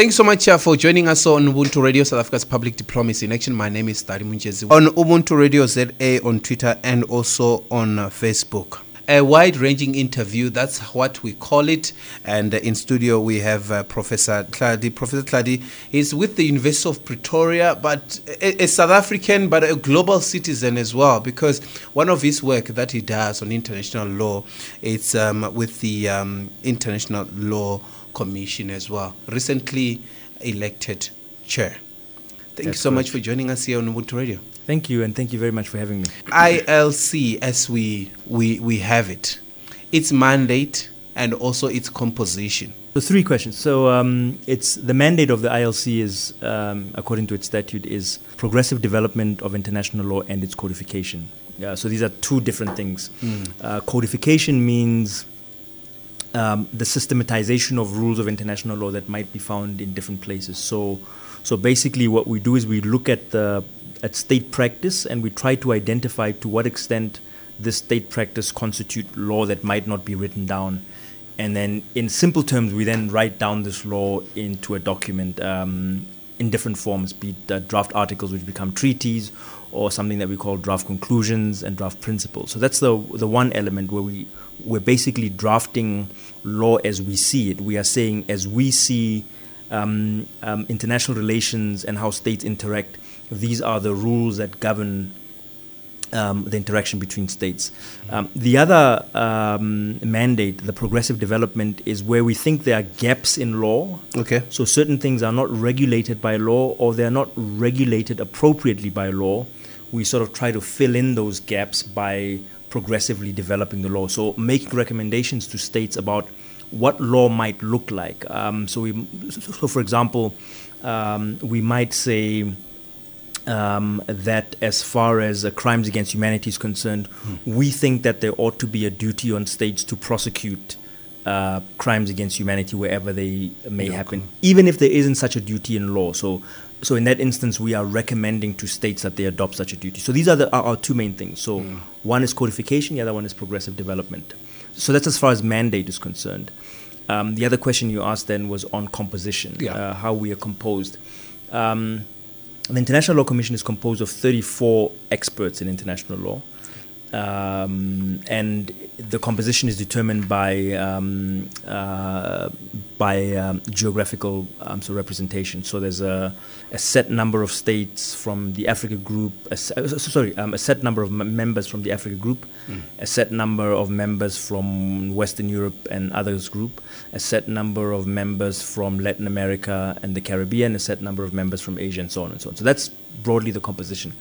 Thanks so much uh, for joining us on Ubuntu Radio, South Africa's public diplomacy in action. My name is Tari Munjezi. On Ubuntu Radio ZA on Twitter and also on uh, Facebook. A wide ranging interview, that's what we call it. And uh, in studio, we have uh, Professor Tladi. Professor Tladi is with the University of Pretoria, but a, a South African, but a global citizen as well, because one of his work that he does on international law is um, with the um, International Law Commission as well. Recently elected chair. Thank you That's so much for joining us here on Ubuntu Radio. Thank you, and thank you very much for having me. ILC, as we, we, we have it, its mandate and also its composition. So three questions. So um, it's the mandate of the ILC is, um, according to its statute, is progressive development of international law and its codification. Yeah, so these are two different things. Uh, codification means um, the systematization of rules of international law that might be found in different places. So, so basically, what we do is we look at the at state practice and we try to identify to what extent this state practice constitute law that might not be written down. And then, in simple terms, we then write down this law into a document um, in different forms, be it uh, draft articles which become treaties, or something that we call draft conclusions and draft principles. So that's the the one element where we we're basically drafting law as we see it. We are saying as we see um, um, international relations and how states interact. These are the rules that govern um, the interaction between states. Um, the other um, mandate, the progressive development, is where we think there are gaps in law. Okay. So certain things are not regulated by law or they're not regulated appropriately by law. We sort of try to fill in those gaps by progressively developing the law. So making recommendations to states about what law might look like. Um, so, we, so, for example, um, we might say um, that as far as uh, crimes against humanity is concerned, we think that there ought to be a duty on states to prosecute uh, crimes against humanity wherever they may Yeah, happen, cool. even if there isn't such a duty in law. So, so in that instance, we are recommending to states that they adopt such a duty. So these are the, our, our two main things. So one is codification, the other one is progressive development. So that's as far as mandate is concerned. Um, the other question you asked then was on composition, Yeah. uh, how we are composed. Um, the International Law Commission is composed of 34 experts in international law. Um, and the composition is determined by um, uh, by um, geographical um, so representation. So there's a, a set number of states from the Africa group. A uh, sorry, um, a set number of m- members from the Africa group, a set number of members from Western Europe and others group, a set number of members from Latin America and the Caribbean, a set number of members from Asia, and so on and so on. So that's broadly the composition.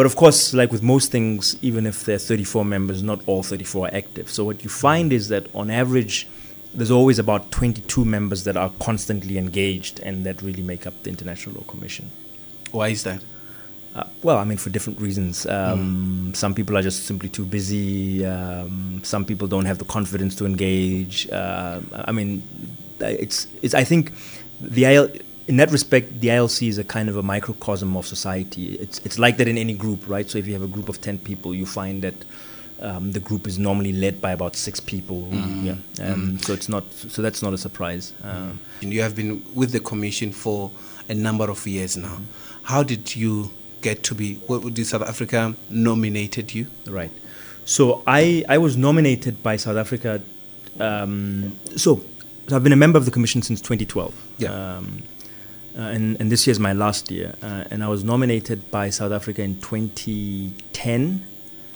But of course, like with most things, even if there are 34 members, not all 34 are active. So what you find is that on average, there's always about 22 members that are constantly engaged and that really make up the International Law Commission. Why is that? Uh, well, I mean, for different reasons. Um, Some people are just simply too busy. Um, some people don't have the confidence to engage. Uh, I mean, it's, it's. I think the IL, in that respect, the ILC is a kind of a microcosm of society. It's it's like that in any group, right? So if you have a group of ten people, you find that. Um, the group is normally led by about six people. who- Yeah, um, so it's not. So that's not a surprise. Um, And you have been with the commission for a number of years now. How did you get to be? What did South Africa nominated you? Right. So I, I was nominated by South Africa. Um, so, so I've been a member of the commission since 2012. Yeah. Um, uh, and, and this year is my last year. Uh, and I was nominated by South Africa in 2010.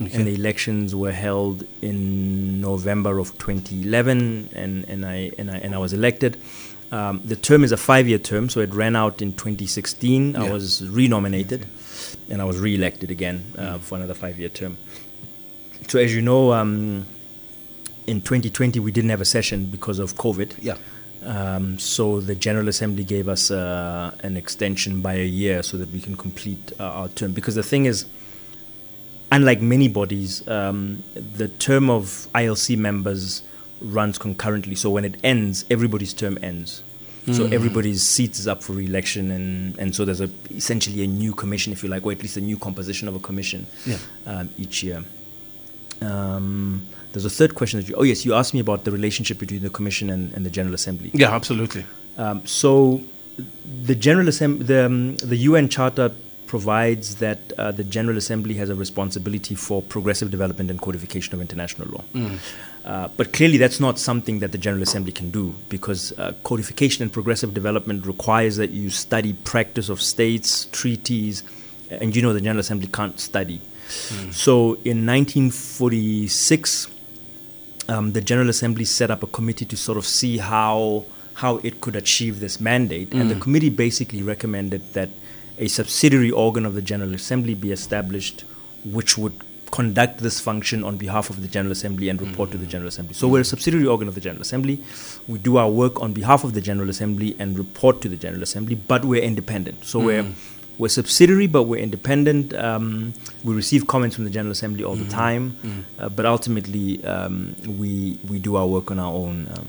Okay. And the elections were held in November of 2011, and, and, I, and, I, and I was elected. Um, the term is a five year term, so it ran out in 2016. I Yeah. was renominated, and I was re elected again uh, for another five year term. So, as you know, um, in 2020 we didn't have a session because of COVID. Yeah. Um, so the General Assembly gave us uh, an extension by a year so that we can complete uh, our term. Because the thing is, unlike many bodies, um, the term of ILC members runs concurrently. So when it ends, everybody's term ends. So everybody's seat is up for re-election, and, and so there's a, essentially a new commission, if you like, or at least a new composition of a commission Yeah. um, each year. Um, there's a third question that you, oh yes, you asked me about the relationship between the commission and, and the General Assembly. Yeah, absolutely. Um, so, the General Assembly, the, um, the UN Charter provides that uh, the General Assembly has a responsibility for progressive development and codification of international law. Mm. Uh, but clearly, that's not something that the General Assembly can do because uh, codification and progressive development requires that you study practice of states, treaties, and you know the General Assembly can't study. Mm. So in 1946, um, the General Assembly set up a committee to sort of see how how it could achieve this mandate, mm. and the mm. committee basically recommended that a subsidiary organ of the General Assembly be established, which would conduct this function on behalf of the General Assembly and report mm. to the General Assembly. So we're a subsidiary organ of the General Assembly. We do our work on behalf of the General Assembly and report to the General Assembly, but we're independent. So mm. we're we're subsidiary, but we're independent. Um, we receive comments from the General Assembly all mm. the time, mm. uh, but ultimately um, we we do our work on our own. Um.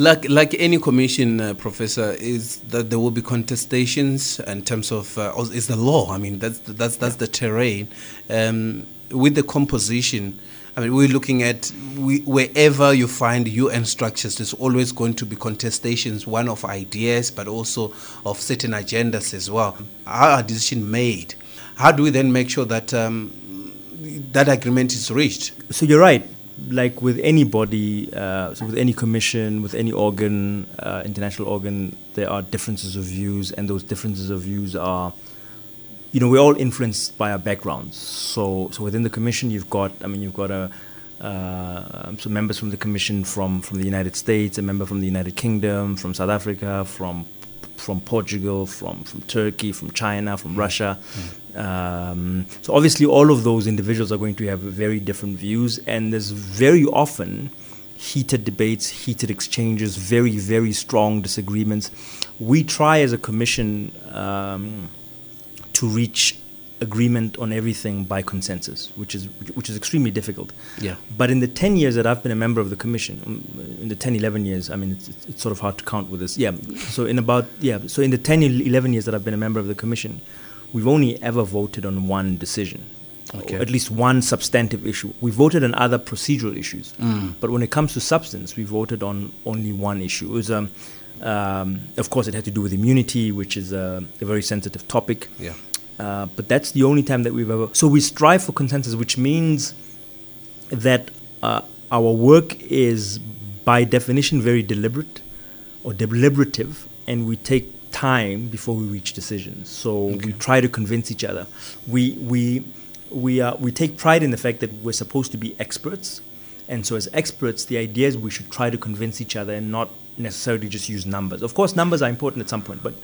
Like like any commission, uh, professor, is that there will be contestations in terms of uh, is the law. I mean that's that's that's yeah. the terrain. Um, with the composition, I mean, we're looking at we, wherever you find UN structures, there's always going to be contestations, one of ideas, but also of certain agendas as well. How are decisions made? How do we then make sure that um, that agreement is reached? So you're right. Like with any body, uh, so with any commission, with any organ, uh, international organ, there are differences of views, and those differences of views are you know, we're all influenced by our backgrounds. So, so within the commission, you've got, I mean, you've got a, uh, some members from the commission from, from the United States, a member from the United Kingdom, from South Africa, from from Portugal, from, from Turkey, from China, from mm. Russia. Mm. Um, so obviously, all of those individuals are going to have very different views, and there's very often heated debates, heated exchanges, very very strong disagreements. We try as a commission. Um, to reach agreement on everything by consensus, which is which is extremely difficult. Yeah. But in the 10 years that I've been a member of the commission, um, in the 10, 11 years, I mean, it's, it's, sort of hard to count with this. Yeah. So in about yeah, so in the 10, 11 years that I've been a member of the commission, we've only ever voted on one decision. Okay. at least one substantive issue. We voted on other procedural issues, mm. but when it comes to substance, we voted on only one issue. It was, um, um, of course, it had to do with immunity, which is a, a very sensitive topic. Yeah. Uh, but that's the only time that we've ever. So we strive for consensus, which means that uh, our work is, by definition, very deliberate or deliberative, and we take time before we reach decisions. So okay. we try to convince each other. We we we uh, we take pride in the fact that we're supposed to be experts, and so as experts, the idea is we should try to convince each other and not necessarily just use numbers. Of course, numbers are important at some point, but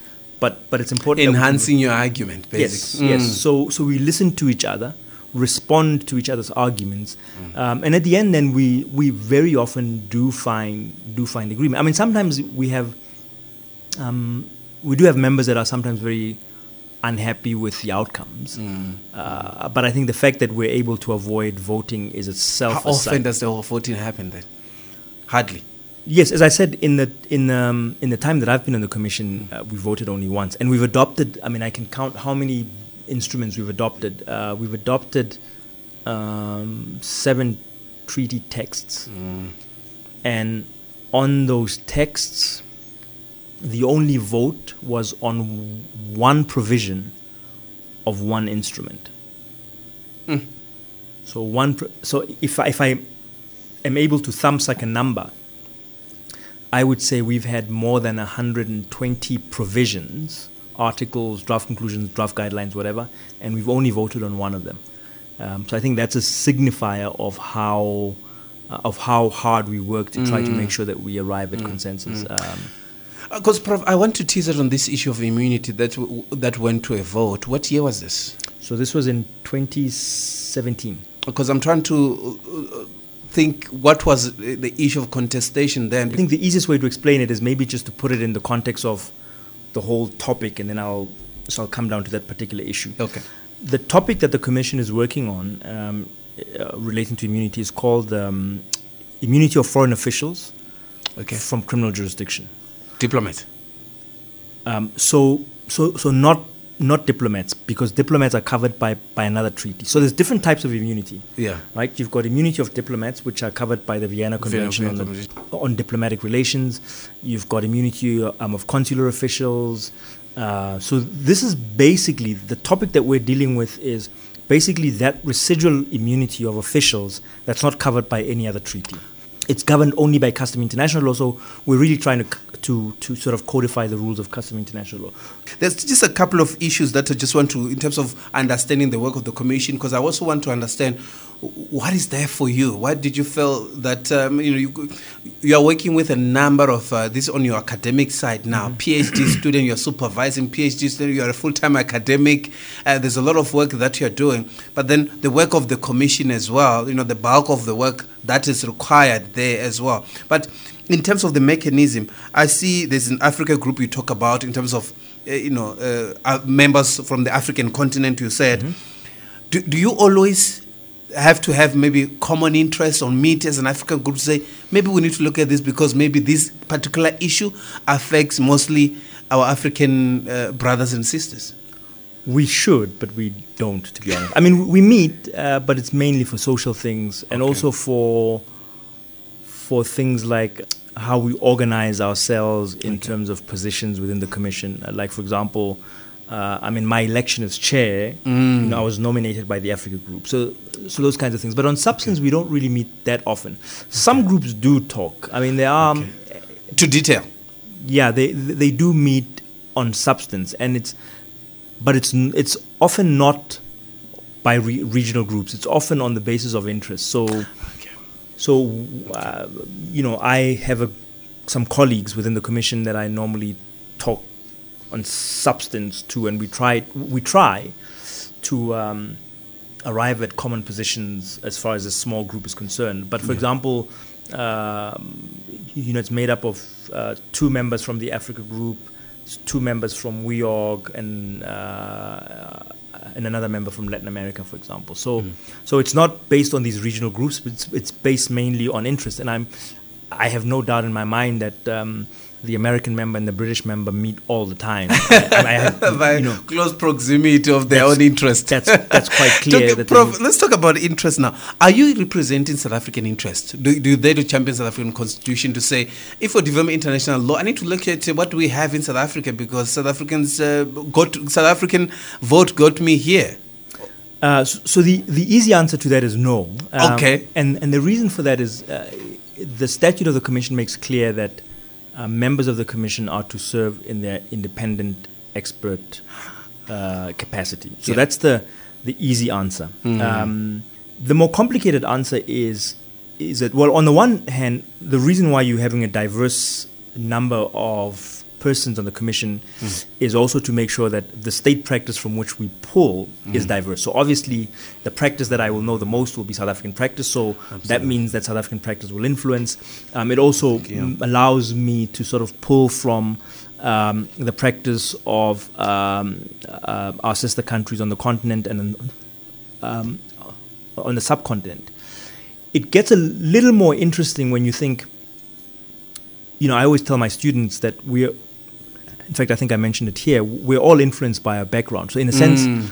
but but it's important enhancing your argument basically. yes mm. yes so so we listen to each other respond to each other's arguments mm. um, and at the end then we we very often do find do find agreement i mean sometimes we have um, we do have members that are sometimes very unhappy with the outcomes mm. uh, but i think the fact that we're able to avoid voting is itself how often does the voting happen then hardly Yes, as I said in the in um, in the time that I've been on the commission, uh, we voted only once, and we've adopted. I mean, I can count how many instruments we've adopted. Uh, we've adopted um, seven treaty texts, mm. and on those texts, the only vote was on one provision of one instrument. Mm. So one. Pro- so if I, if I am able to thumbsuck a number I would say we've had more than 120 provisions, articles, draft conclusions, draft guidelines, whatever, and we've only voted on one of them. Um, so I think that's a signifier of how uh, of how hard we work to try mm. to make sure that we arrive at mm. consensus. Because, mm. um, uh, I want to tease it on this issue of immunity that w- that went to a vote. What year was this? So this was in 2017. Because I'm trying to uh, think what was the issue of contestation then? I think the easiest way to explain it is maybe just to put it in the context of the whole topic, and then I'll so I'll come down to that particular issue. Okay. The topic that the commission is working on um, uh, relating to immunity is called um, immunity of foreign officials okay. from criminal jurisdiction. Diplomat. Um, so so so not not diplomats, because diplomats are covered by, by another treaty. So there's different types of immunity. Yeah. Right? You've got immunity of diplomats, which are covered by the Vienna Convention Vienna on, the, on diplomatic relations. You've got immunity um, of consular officials. Uh, so this is basically the topic that we're dealing with is basically that residual immunity of officials that's not covered by any other treaty. It's governed only by custom international law, so we're really trying to, to, to sort of codify the rules of custom international law. There's just a couple of issues that I just want to, in terms of understanding the work of the commission, because I also want to understand what is there for you. Why did you feel that um, you know you, you are working with a number of uh, this on your academic side now? Mm-hmm. PhD student, you're supervising PhD student, you're a full-time academic. Uh, there's a lot of work that you're doing, but then the work of the commission as well. You know, the bulk of the work that is required there as well. But in terms of the mechanism, I see there's an Africa group you talk about in terms of uh, you know uh, uh, members from the African continent. You said, Mm-hmm. do, do you always have to have maybe common interests on meet as an African group to say maybe we need to look at this because maybe this particular issue affects mostly our African uh, brothers and sisters. We should, but we don't, to be honest. I mean, we meet, uh, but it's mainly for social things and Okay. also for for things like how we organize ourselves in terms of positions within the commission. Uh, like, for example, uh, I mean, my election as chair, you know, I was nominated by the Africa Group. So, so those kinds of things. But on substance, we don't really meet that often. Some groups do talk. I mean, there are. um, To detail. yeah, they they do meet on substance, and it's, but it's it's often not by re- regional groups. It's often on the basis of interest. So, so uh, you know, I have a, some colleagues within the commission that I normally talk on substance to, and we try we try to. Um, arrive at common positions as far as a small group is concerned. But for example, um, you know, it's made up of uh, two members from the Africa group, two members from WEOG, and uh, and another member from Latin America, for example. So, so it's not based on these regional groups. But it's it's based mainly on interest, and I'm I have no doubt in my mind that. Um, the American member and the British member meet all the time. I, I have, By you know, close proximity of their own interest. that's- that's quite clear Talk- Prof, let's talk about interest now. Are you representing South African interest? Do, do they do champion South African constitution to say, if for development international law, I need to look at what we have in South Africa because South Africans uh, got South African vote got me here. Uh, so, so the, the easy answer to that is no. Um, Okay. And, and the reason for that is uh, the statute of the commission makes clear that uh, members of the commission are to serve in their independent expert uh, capacity. So Yeah. that's the, the easy answer. Um, the more complicated answer is is that well, on the one hand, the reason why you're having a diverse number of persons on the commission is also to make sure that the state practice from which we pull is diverse. So obviously, the practice that I will know the most will be South African practice. So that means that South African practice will influence. Um, it also mm, allows me to sort of pull from um, the practice of um, uh, our sister countries on the continent and um, on the subcontinent. It gets a little more interesting when you think. You know, I always tell my students that we're. In fact, I think I mentioned it here. We're all influenced by our background. So, in a sense,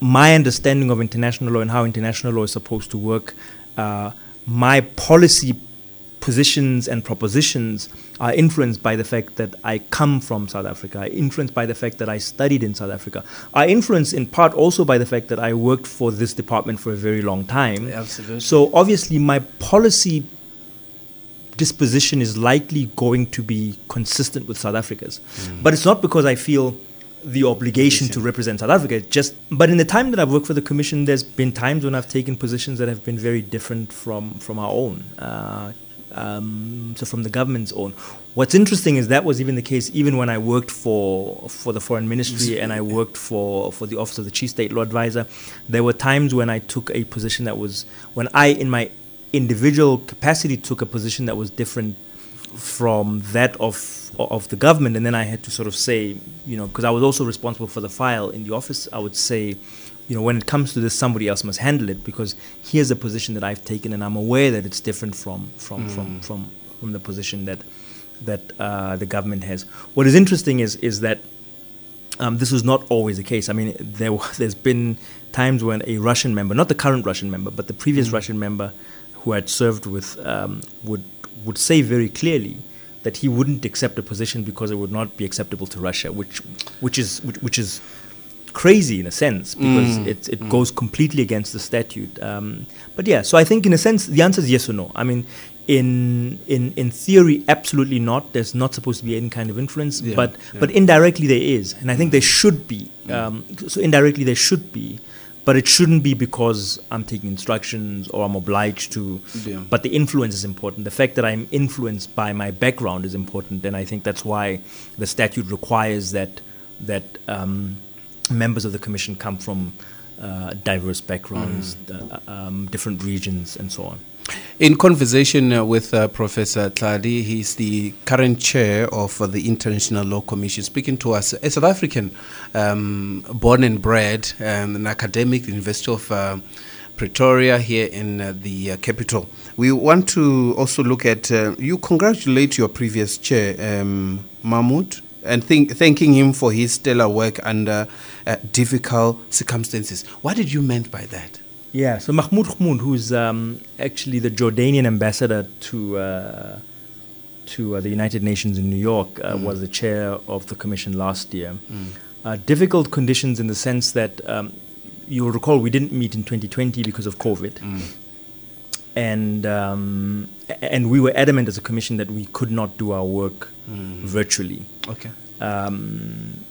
my understanding of international law and how international law is supposed to work, uh, my policy positions and propositions are influenced by the fact that I come from South Africa, are influenced by the fact that I studied in South Africa, are influenced in part also by the fact that I worked for this department for a very long time. Absolutely. So obviously, my policy disposition is likely going to be consistent with South Africa's. But it's not because I feel the obligation to represent South Africa. It's just, but in the time that I've worked for the commission, there's been times when I've taken positions that have been very different from from our own. Uh, um, so from the government's own. What's interesting is that was even the case even when I worked for for the foreign ministry and I worked for for the office of the chief state law advisor. There were times when I took a position that was when I in my individual capacity took a position that was different from that of of the government, and then I had to sort of say, you know, because I was also responsible for the file in the office. I would say, you know, when it comes to this, somebody else must handle it because here's a position that I've taken, and I'm aware that it's different from from from, from from the position that that uh, the government has. What is interesting is is that um, this was not always the case. I mean, there there's been times when a Russian member, not the current Russian member, but the previous Mm. Russian member who had served with, um, would would say very clearly that he wouldn't accept a position because it would not be acceptable to Russia, which which is which, which is crazy in a sense because Mm. it it goes completely against the statute. Um, but yeah, so I think in a sense the answer is yes or no. I mean. In, in in theory, absolutely not. There's not supposed to be any kind of influence, Yeah, but yeah. but indirectly there is, and I think there should be. Um, so indirectly there should be, but it shouldn't be because I'm taking instructions or I'm obliged to. Yeah. But the influence is important. The fact that I'm influenced by my background is important, and I think that's why the statute requires that that um, members of the commission come from uh, diverse backgrounds, uh, um, different regions, and so on. In conversation uh, with uh, Professor Tladi, he's the current chair of uh, the International Law Commission, speaking to us, a South African, um, born and bred, um, an academic, the University of uh, Pretoria here in uh, the uh, capital. We want to also look at, you congratulate your previous chair, um, Mahmoud, and think, thanking him for his stellar work under difficult circumstances. What did you mean by that? Yeah, so Mahmoud Hmoud, who's um, actually the Jordanian ambassador to uh, to uh, the United Nations in New York, uh, was the chair of the commission last year. Uh, difficult conditions in the sense that um, you'll recall we didn't meet in 2020 because of COVID, and um, and we were adamant as a commission that we could not do our work virtually. Okay. Um,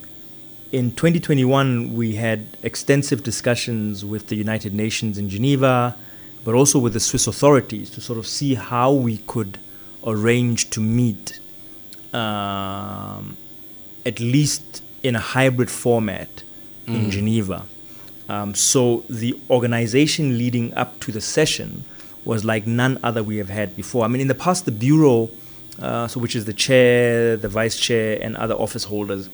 in 2021, we had extensive discussions with the United Nations in Geneva, but also with the Swiss authorities to sort of see how we could arrange to meet um, at least in a hybrid format in Geneva. Um, so the organization leading up to the session was like none other we have had before. I mean, in the past, the bureau, uh, so which is the chair, the vice chair, and other office holders,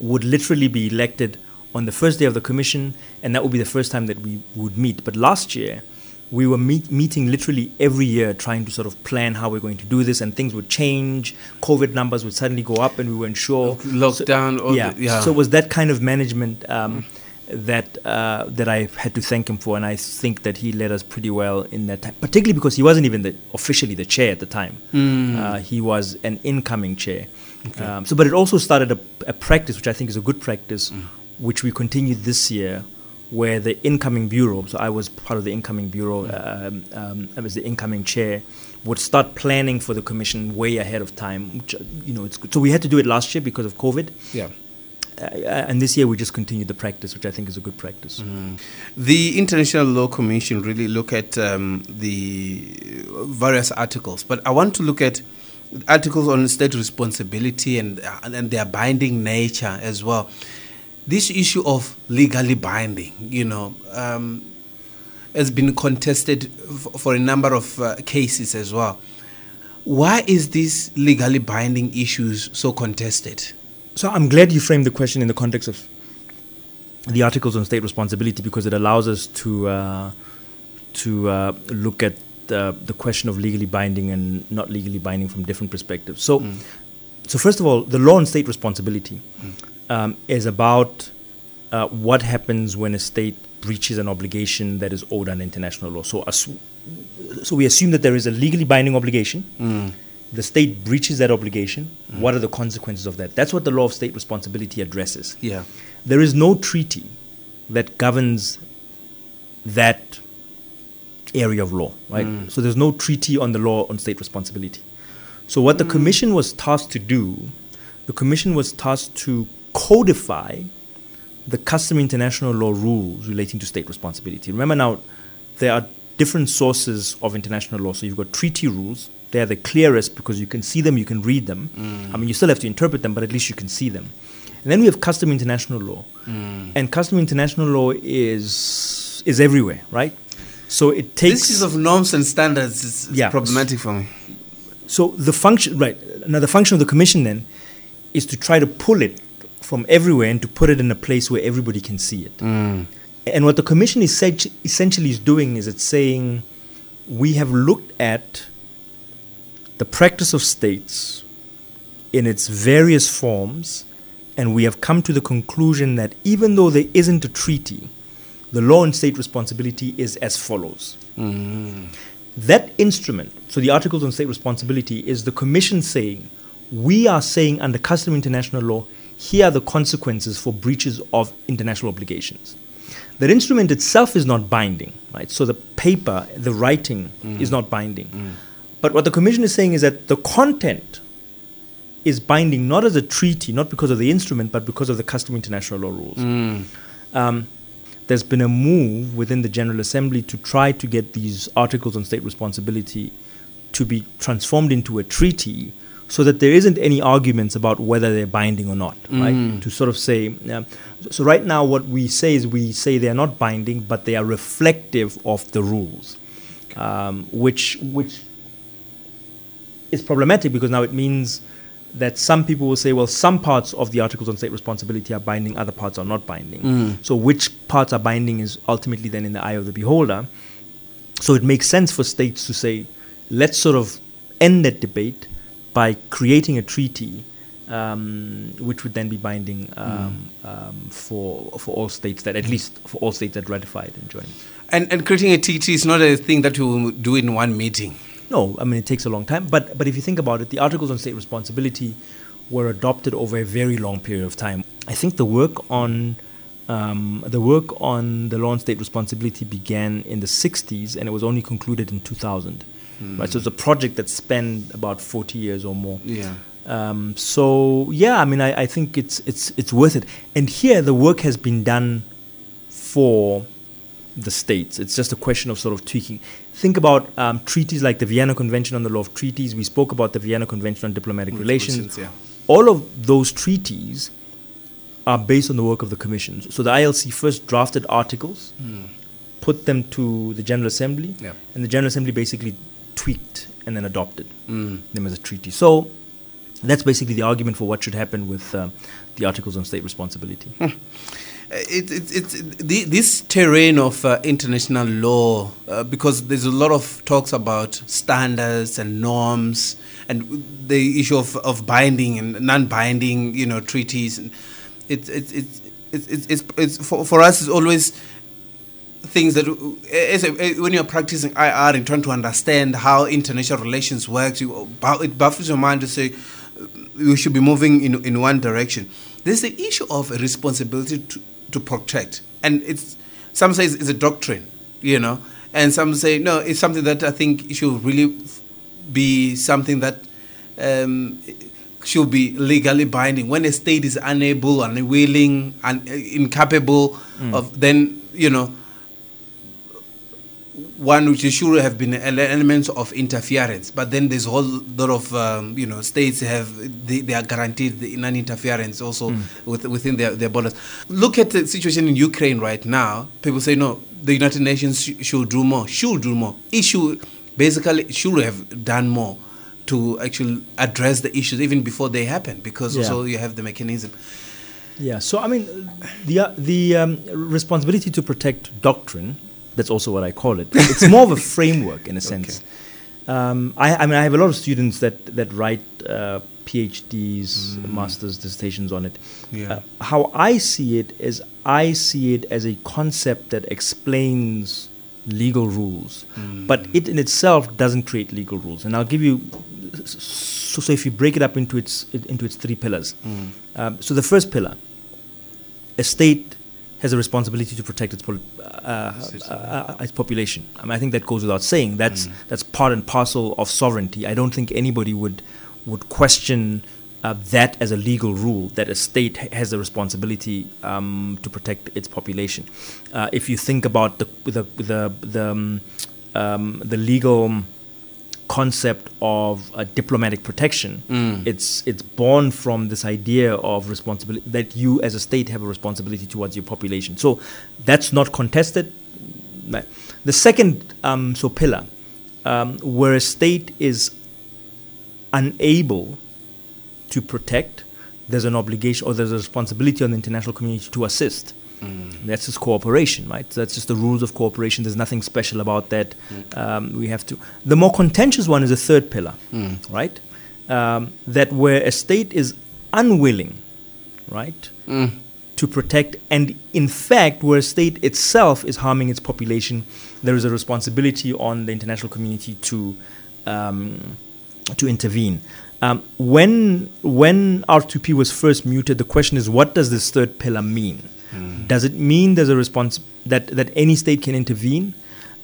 would literally be elected on the first day of the commission, and that would be the first time that we would meet. But last year, we were meet, meeting literally every year, trying to sort of plan how we're going to do this, and things would change. COVID numbers would suddenly go up, and we weren't sure. Lockdown, all yeah. the- yeah. So it was that kind of management um, that uh, that I had to thank him for, and I think that he led us pretty well in that time. Particularly because he wasn't even the, officially the chair at the time; uh, he was an incoming chair. Um, so, but it also started a, a practice, which I think is a good practice, which we continued this year, where the incoming bureau. So I was part of the incoming bureau. Um, um, I was the incoming chair. Would start planning for the commission way ahead of time. Which, you know, it's good. So we had to do it last year because of COVID. Yeah. Uh, and this year we just continued the practice, which I think is a good practice. The International Law Commission really look at um, the various articles, but I want to look at articles on state responsibility and and their binding nature as well. This issue of legally binding, you know, um, has been contested f- for a number of uh, cases as well. Why is this legally binding issues so contested? So I'm glad you framed the question in the context of the articles on state responsibility because it allows us to uh, to uh, look at the, the question of legally binding and not legally binding from different perspectives. So, so first of all, the law on state responsibility um, is about uh, what happens when a state breaches an obligation that is owed under international law. So, so we assume that there is a legally binding obligation. The state breaches that obligation. What are the consequences of that? That's what the law of state responsibility addresses. Yeah. There is no treaty that governs that area of law, right? So there's no treaty on the law on state responsibility. So what the commission was tasked to do, the commission was tasked to codify the custom international law rules relating to state responsibility. Remember now, there are different sources of international law. So you've got treaty rules. They are the clearest because you can see them, you can read them. I mean, you still have to interpret them, but at least you can see them. And then we have custom international law. Mm. And custom international law is is everywhere, right? So it takes This is of norms and standards is, Yeah. problematic for me. so the function, right? Now the function of the commission then is to try to pull it from everywhere and to put it in a place where everybody can see it. Mm. And what the commission is essen- essentially is doing is it's saying we have looked at the practice of states in its various forms and we have come to the conclusion that even though there isn't a treaty, the law and state responsibility is as follows. Mm-hmm. That instrument, so the Articles on State Responsibility, is the Commission saying, we are saying under custom international law, here are the consequences for breaches of international obligations. That instrument itself is not binding, right? So the paper, the writing is mm. not binding. Mm. But what the Commission is saying is that the content is binding not as a treaty, not because of the instrument, but because of the custom international law rules. Mm. Um, there's been a move within the General Assembly to try to get these articles on state responsibility to be transformed into a treaty so that there isn't any arguments about whether they're binding or not, right? To sort of say, um, so right now what we say is we say they are not binding, but they are reflective of the rules, um, which which is problematic because now it means that some people will say, well, some parts of the Articles on State Responsibility are binding, other parts are not binding. So which parts are binding is ultimately then in the eye of the beholder. So it makes sense for states to say, let's sort of end that debate by creating a treaty um, which would then be binding um, um, for for all states that at least for all states that ratified and joined. And, and creating a TT is not a thing that you will do in one meeting. No, I mean it takes a long time. But but if you think about it, the Articles on State Responsibility were adopted over a very long period of time. I think the work on um, the work on the law on state responsibility began in the 60s and it was only concluded in 2000. Right, so it's a project that spanned about 40 years or more. Yeah. Um, so yeah, I mean, I, I think it's it's it's worth it. And here, the work has been done for the states. It's just a question of sort of tweaking. Think about um, treaties like the Vienna Convention on the Law of Treaties. We spoke about the Vienna Convention on Diplomatic Relations. Relations, yeah. All of those treaties are based on the work of the commissions. So the ILC first drafted articles, put them to the General Assembly, Yeah. and the General Assembly basically tweaked and then adopted Mm. them as a treaty. So that's basically the argument for what should happen with uh, the Articles on State Responsibility. Uh, It, it, it's the, this terrain of uh, international law, uh, because there's a lot of talks about standards and norms, and the issue of, of binding and non-binding, you know, treaties. It's it's it's it's, it's, it's, it's for, for us. It's always things that uh, a, uh, when you're practicing IR and trying to understand how international relations works, you, it baffles your mind to say uh, we should be moving in in one direction. There's the issue of responsibility to, to protect, and it's some say it's a doctrine, you know, and some say no, it's something that I think should really be something that um, should be legally binding. When a state is unable, unwilling, and incapable of, then you know one which should have been ele- elements of interference, but then there's a whole lot of um, you know states have they, they are guaranteed the non-interference also with, within their, their borders. Look at the situation in Ukraine right now. People say no, the United Nations sh- should do more, should do more. It should basically should have done more to actually address the issues even before they happen, because Yeah. also you have the mechanism. Yeah. So I mean, the uh, the um, responsibility to protect doctrine. That's also what I call it. It's more of a framework in a sense. Um, I, I mean, I have a lot of students that that write uh, PhDs, masters dissertations on it. Yeah. Uh, how I see it is, I see it as a concept that explains legal rules, but it in itself doesn't create legal rules. And I'll give you. So, so if you break it up into its into its three pillars, um, so the first pillar, a state has a responsibility to protect its, pol- uh, uh, uh, its population. I, mean, I think that goes without saying. That's that's part and parcel of sovereignty. I don't think anybody would would question uh, that as a legal rule that a state has a responsibility um, to protect its population. Uh, if you think about the the the the, um, um, the legal concept of uh, diplomatic protection. It's it's born from this idea of responsibility that you as a state have a responsibility towards your population. So that's not contested. The second um, so pillar, um, where a state is unable to protect, there's an obligation or there's a responsibility on the international community to assist. That's just cooperation, right? That's just the rules of cooperation. There's nothing special about that. Um, we have to. The more contentious one is a third pillar, right? Um, that where a state is unwilling, right? Mm. To protect, and in fact, where a state itself is harming its population, there is a responsibility on the international community to um, to intervene. Um, when when R2P was first muted, the question is, what does this third pillar mean? Does it mean there's a response that that any state can intervene?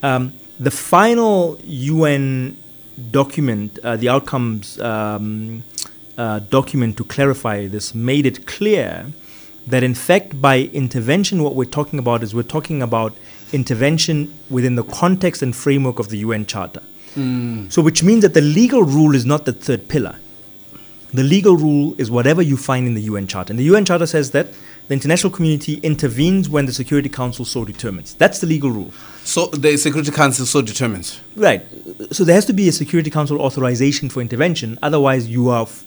Um, the final UN document, uh, the outcomes um, uh, document to clarify this, made it clear that in fact by intervention, what we're talking about is we're talking about intervention within the context and framework of the UN Charter. So, which means that the legal rule is not the third pillar. The legal rule is whatever you find in the UN Charter. And the UN Charter says that the international community intervenes when the Security Council so determines. That's the legal rule. So the Security Council so determines. Right. So there has to be a Security Council authorization for intervention. Otherwise, you are f-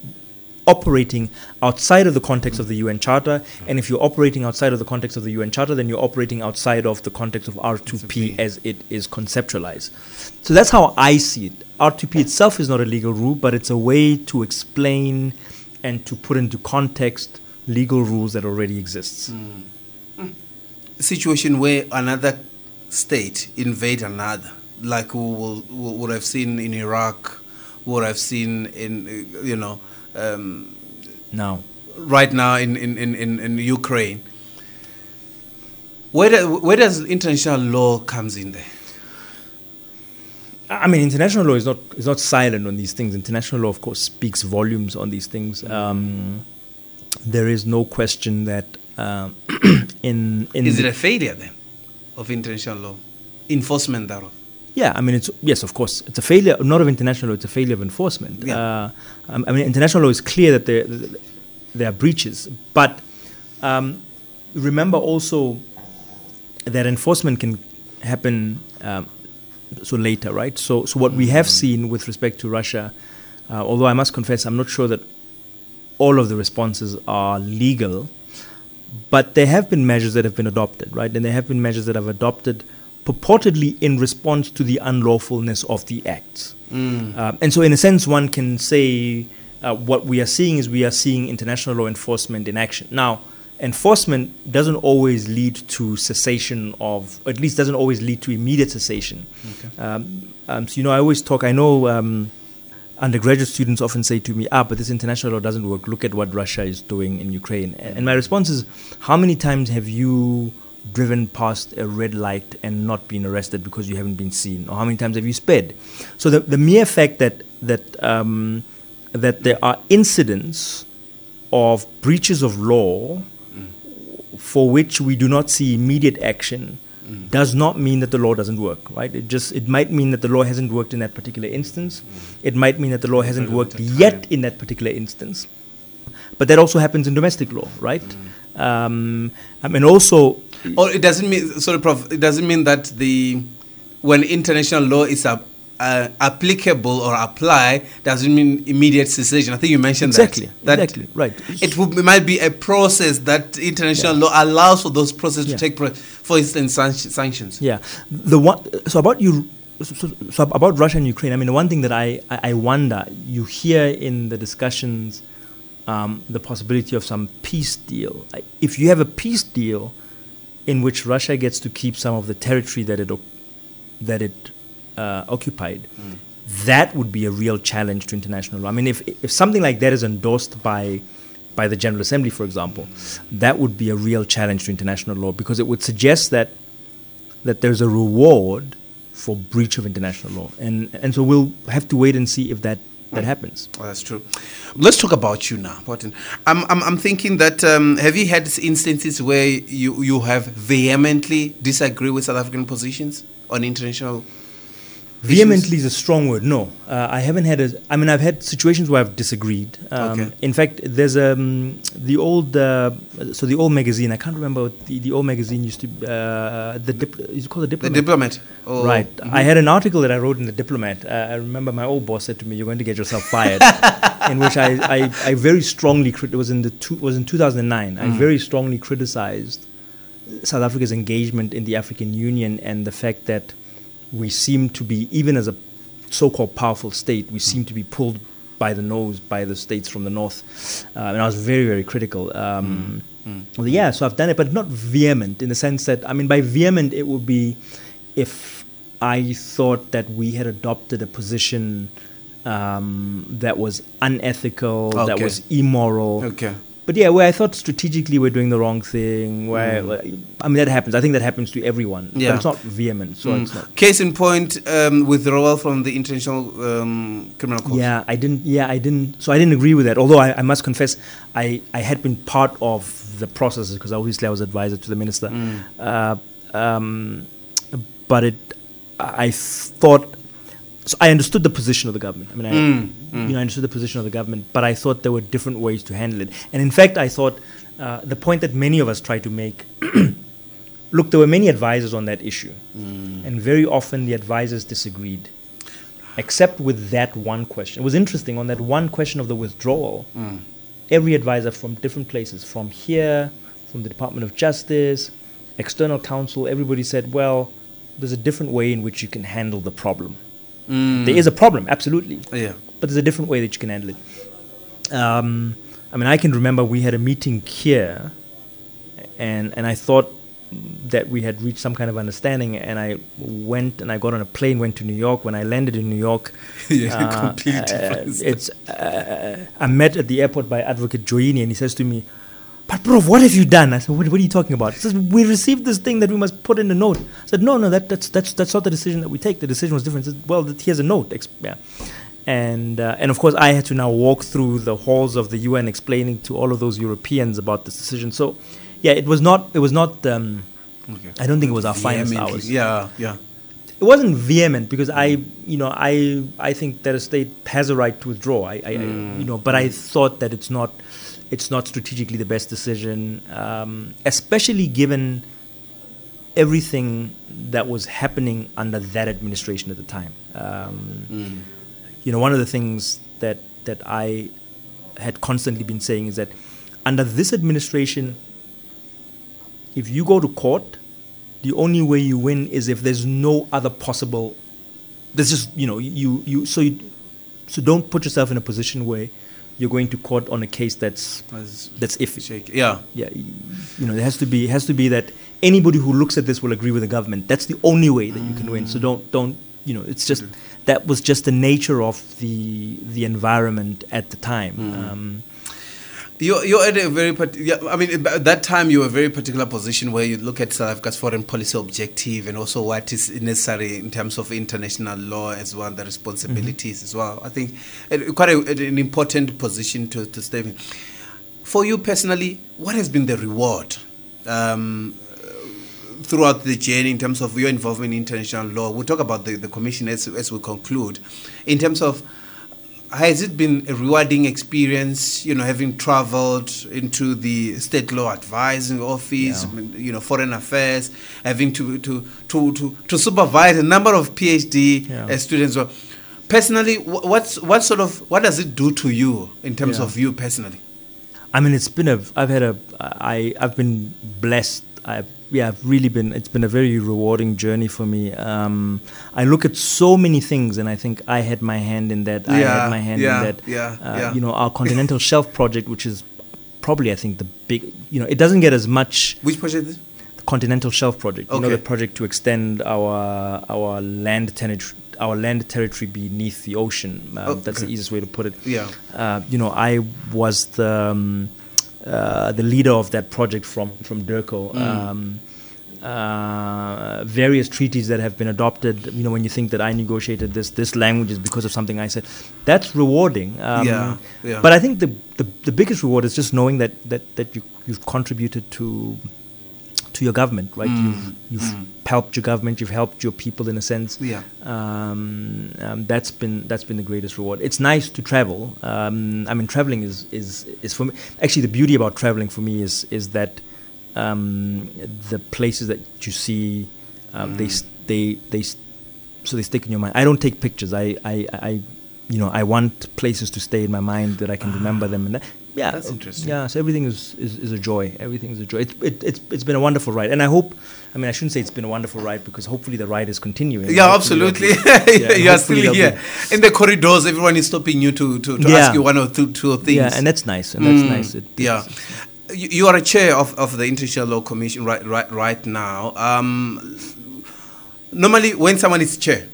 operating outside of the context of the UN Charter. And if you're operating outside of the context of the UN Charter, then you're operating outside of the context of R2P as it is conceptualized. So that's how I see it. R2P itself is not a legal rule, but it's a way to explain and to put into context legal rules that already exists. Situation where another state invade another, like we will, would have seen in Iraq, what I've seen in, you know, um, Now, right now in, in, in, in, in Ukraine. Where, do, where does international law comes in there? I mean, international law is not is not silent on these things. International law, of course, speaks volumes on these things. Um, there is no question that um, in in Is it a failure then of international law? Enforcement thereof? yeah, I mean, it's yes, of course, it's a failure not of international law; it's a failure of enforcement. Yeah. Uh, um, I mean, international law is clear that there there are breaches, but um, remember also that enforcement can happen um, so later, right? So, so what we have seen with respect to Russia, uh, although I must confess, I'm not sure that all of the responses are legal, but there have been measures that have been adopted, right? And there have been measures that have adopted purportedly in response to the unlawfulness of the acts. Um, and so, in a sense, one can say uh, what we are seeing is we are seeing international law enforcement in action. Now, enforcement doesn't always lead to cessation of, at least doesn't always lead to immediate cessation. Um, um, so, you know, I always talk, I know um, undergraduate students often say to me, ah, but this international law doesn't work. Look at what Russia is doing in Ukraine. And and my response is, how many times have you driven past a red light and not been arrested because you haven't been seen? Or how many times have you sped? So the, the mere fact that, that, um, that there are incidents of breaches of law for which we do not see immediate action does not mean that the law doesn't work, right? It just it might mean that the law hasn't worked in that particular instance. It might mean that the law hasn't worked yet in that particular instance. But that also happens in domestic law, right? Um, I mean, also, Or it doesn't mean, sorry, Prof, it doesn't mean that the when international law is uh, uh, applicable or apply doesn't mean immediate cessation. I think you mentioned Exactly, that. That exactly, right. It, would, it might be a process that international law allows for those processes Yeah. to take place. For instance, sanctions. Yeah, the one. So about you, so, so- about Russia and Ukraine. I mean, the one thing that I, I I wonder, you hear in the discussions, um, the possibility of some peace deal. If you have a peace deal, in which Russia gets to keep some of the territory that it that it uh, occupied, that would be a real challenge to international law. I mean, if if something like that is endorsed by by the General Assembly, for example, that would be a real challenge to international law because it would suggest that that there's a reward for breach of international law, and and so we'll have to wait and see if that that happens. Oh, that's true. Let's talk about you now, Martin. I'm, I'm, I'm thinking that um, have you had instances where you, you have vehemently disagree with South African positions on international Vehemently is a strong word. No, uh, I haven't had a. I mean, I've had situations where I've disagreed. Um, Okay. In fact, there's um, the old. Uh, so the old magazine. I can't remember what the, the old magazine used to. Uh, the dip, is it called the diplomat? The diplomat? Or, Right. Mhm. I had an article that I wrote in the Diplomat. Uh, I remember my old boss said to me, "You're going to get yourself fired," in which I, I, I very strongly crit- it was in the two, was in 2009. I very strongly criticized South Africa's engagement in the African Union and the fact that we seem to be, even as a so-called powerful state, we seem to be pulled by the nose by the states from the north, uh, and I was very very critical. Um, well, yeah, so I've done it, but not vehement in the sense that I mean by vehement it would be if I thought that we had adopted a position um, that was unethical, that was immoral. Okay. But yeah, where I thought strategically we're doing the wrong thing. Where where- I mean that happens. I think that happens to everyone. Yeah. But it's not vehement, so Mm. it's not. Case in point, um, withdrawal from the International um, Criminal Court. Yeah, I didn't. Yeah, I didn't. So I didn't agree with that. Although I, I must confess, I, I had been part of the processes because obviously I was advisor to the minister. Uh, um, but it, I thought. So I understood the position of the government. I mean, I, mm, you know, mm. I understood the position of the government, but I thought there were different ways to handle it. And in fact, I thought uh, the point that many of us try to make. look, there were many advisors on that issue, mm. and very often the advisors disagreed except with that one question. It was interesting on that one question of the withdrawal. Every advisor from different places, from here, from the Department of Justice, external counsel, everybody said, "Well, there's a different way in which you can handle the problem. There is a problem, absolutely, Yeah. but there's a different way that you can handle it." Um, I mean, I can remember we had a meeting here, and and I thought that we had reached some kind of understanding, and I went and I got on a plane, went to New York. When I landed in New York, Yeah, complete difference. it's uh, I'm met at the airport by Advocate Joini, and he says to me, "But bro, what have you done?" I said, "What, what are you talking about?" He says, "We received this thing that we must put in a note." I said, "No, no, that, that's that's that's not the decision that we take. The decision was different." He said, "Well, here's a note." Yeah. And uh, and of course, I had to now walk through the halls of the UN, explaining to all of those Europeans about this decision. So, yeah, it was not it was not. Um, Okay. I don't think it was our finest hours Yeah, yeah. it wasn't vehement because I, you know, I I think that a state has a right to withdraw. I, I I- you know, but I thought that it's not, it's not strategically the best decision, um, especially given everything that was happening under that administration at the time. Um, You know, one of the things that that I had constantly been saying is that under this administration, if you go to court, the only way you win is if there's no other possible. There's just you know you you so you so don't put yourself in a position where you're going to court on a case that's that's iffy. shaky. Yeah. Yeah, you know there has to be has to be that anybody who looks at this will agree with the government. That's the only way that you can win. So don't don't you know it's just that was just the nature of the the environment at the time. Um, You're, you're at a very, I mean, at that time you were a very particular position where you look at South Africa's foreign policy objective and also what is necessary in terms of international law as well, the responsibilities as well. I think uh, quite a, an important position to, to step in. For you personally, what has been the reward um, throughout the journey in terms of your involvement in international law? We'll talk about the, the commission as, as we conclude. In terms of has it been a rewarding experience, you know, having traveled into the state law advising office, Yeah. you know, foreign affairs, having to to to to, to supervise a number of PhD Yeah. uh, students? Personally, what's what sort of what does it do to you in terms Yeah. of you personally? I mean, it's been a. I've had a. I. I've been blessed. I. Yeah, I've really been. It's been a very rewarding journey for me. Um, I look at so many things, and I think I had my hand in that. I Yeah, had my hand yeah, in that. yeah, uh, yeah. You know, our continental shelf project, which is probably, I think, the big. You know, it doesn't get as much Which project? is it? the continental shelf project. Okay. You know, the project to extend our our land territory, our land territory beneath the ocean. Um, Oh, That's the easiest way to put it Yeah. uh, you know, I was the um, uh, the leader of that project from from DIRCO. Um, uh, various treaties that have been adopted. You know, when you think that I negotiated this this language is because of something I said, that's rewarding. Um, Yeah, yeah. But I think the, the the biggest reward is just knowing that that that you you've contributed to to your government, right? Mm, You've you've helped your government. You've helped your people in a sense Yeah. um, um, that's been that's been the greatest reward. It's nice to travel. Um, I mean, traveling is, is is for me. Actually, the beauty about traveling for me is is that um, the places that you see, um, they they they so they stick in your mind. I don't take pictures. I I, I you know I want places to stay in my mind that I can remember them, and that, yeah, That's interesting. Yeah, so everything is, is, is a joy. Everything is a joy. It, it, it's, it's been a wonderful ride, and I hope. I mean, I shouldn't say it's been a wonderful ride because hopefully the ride is continuing. Yeah, absolutely. be- yeah, you are still here. In the corridors, everyone is stopping you to, to, to Yeah. ask you one or two, two things. Yeah, and that's nice. And that's Mm, nice. It, yeah. You, you are a chair of, of the International Law Commission right, right, right now. Um, normally, when someone is chair,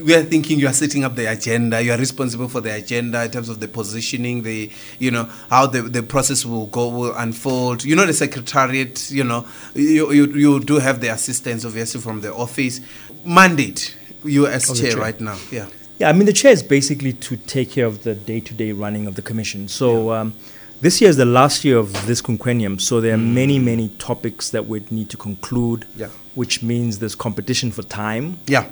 we are thinking you are setting up the agenda. You are responsible for the agenda in terms of the positioning, the you know how the, the process will go will unfold. You know the secretariat. You know you, you you do have the assistance obviously from the office. Mandate you as chair, chair. right now. Yeah. Yeah, I mean, the chair is basically to take care of the day to day running of the commission. So, um, this year is the last year of this quinquennium. So, there are many, many topics that we need to conclude, Yeah. which means there's competition for time. Yeah.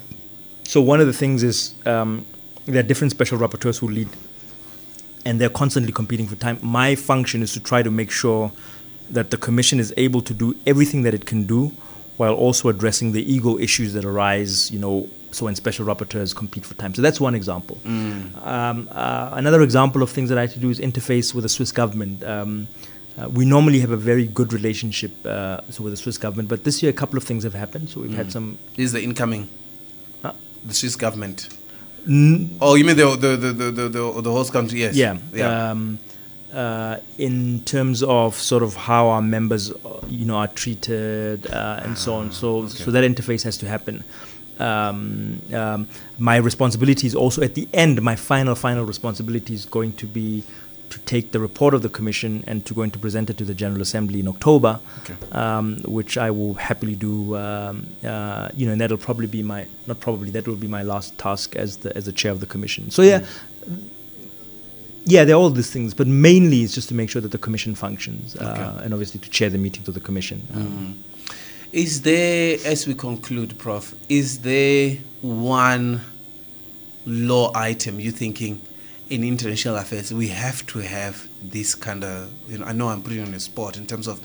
So, one of the things is um, there are different special rapporteurs who lead, and they're constantly competing for time. My function is to try to make sure that the commission is able to do everything that it can do while also addressing the ego issues that arise, you know, so when special rapporteurs compete for time. So that's one example. Um, uh, another example of things that I have to do is interface with the Swiss government. Um, uh, we normally have a very good relationship uh, so with the Swiss government, but this year a couple of things have happened. So we've had some. This is the incoming, the Swiss government. n- Oh, you mean the the the the the, the, host country? Yes. Yeah. Yeah. Um, uh, in terms of sort of how our members, uh, you know, are treated uh, and so on. So, so that interface has to happen. Um, um, my responsibility is also at the end. My final, final responsibility is going to be to take the report of the commission and to going to present it to the General Assembly in October, Okay. um, which I will happily do. Um, uh, you know, and that'll probably be my not probably that will be my last task as the as the chair of the commission. So yeah, yeah, there are all these things, but mainly it's just to make sure that the commission functions, uh, and obviously to chair the meetings of the commission. Um, Is there, as we conclude, Prof, is there one law item you're thinking in international affairs we have to have this kind of, you know, I know I'm putting on the spot in terms of,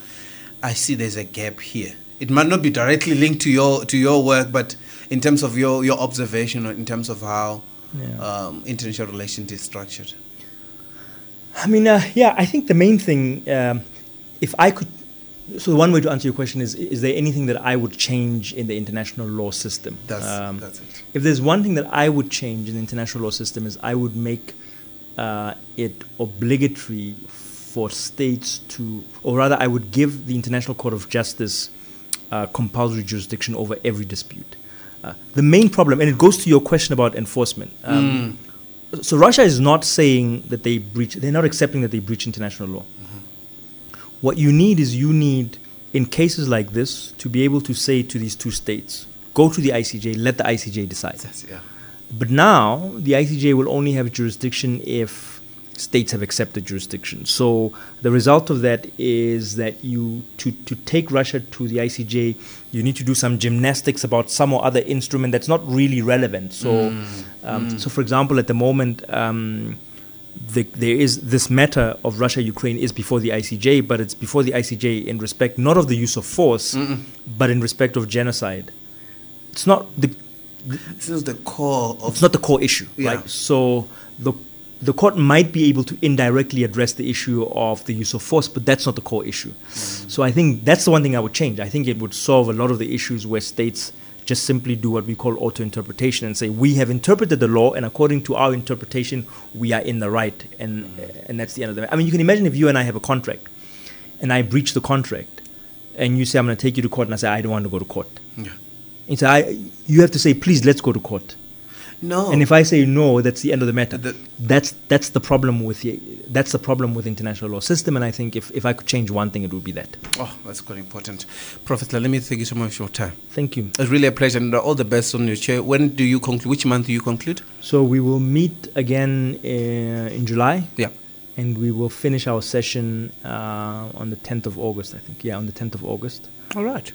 I see there's a gap here. It might not be directly linked to your to your work, but in terms of your, your observation or in terms of how Yeah. um, international relations is structured. I mean, uh, yeah, I think the main thing, um, if I could, so one way to answer your question is: Is there anything that I would change in the international law system? That's, Um, that's it. If there's one thing that I would change in the international law system is I would make it obligatory for states to, or rather, I would give the International Court of Justice uh, compulsory jurisdiction over every dispute. Uh, the main problem, and it goes to your question about enforcement. Um, So Russia is not saying that they breach; they're not accepting that they breach international law. What you need is you need, in cases like this, to be able to say to these two states, go to the ICJ, let the ICJ decide. Yeah. But now the ICJ will only have jurisdiction if states have accepted jurisdiction. So the result of that is that you to, to take Russia to the ICJ, you need to do some gymnastics about some or other instrument that's not really relevant. So, um, so for example, at the moment. Um, the, there is this matter of Russia Ukraine is before the ICJ, but it's before the ICJ in respect not of the use of force, but in respect of genocide. It's not the This is the core of it's not the core issue, Yeah. right? So the the court might be able to indirectly address the issue of the use of force, but that's not the core issue. Mm. So I think that's the one thing I would change. I think it would solve a lot of the issues where states just simply do what we call auto interpretation and say we have interpreted the law and according to our interpretation we are in the right and mm. and that's the end of the I mean you can imagine if you and I have a contract and I breach the contract and you say I'm going to take you to court and I say I don't want to go to court. Yeah. So I, you have to say please let's go to court. No. And if I say no, that's the end of the matter. The- that's that's the problem with the that's the problem with international law system. And I think if, if I could change one thing, it would be that. Oh, that's quite important. Professor, let me thank you so much for your time. Thank you. It's really a pleasure and all the best on your chair. When do you conclude? Which month do you conclude? So we will meet again uh, in July, Yeah. and we will finish our session uh, on the 10th of August. I think. Yeah, on the 10th of August. All right.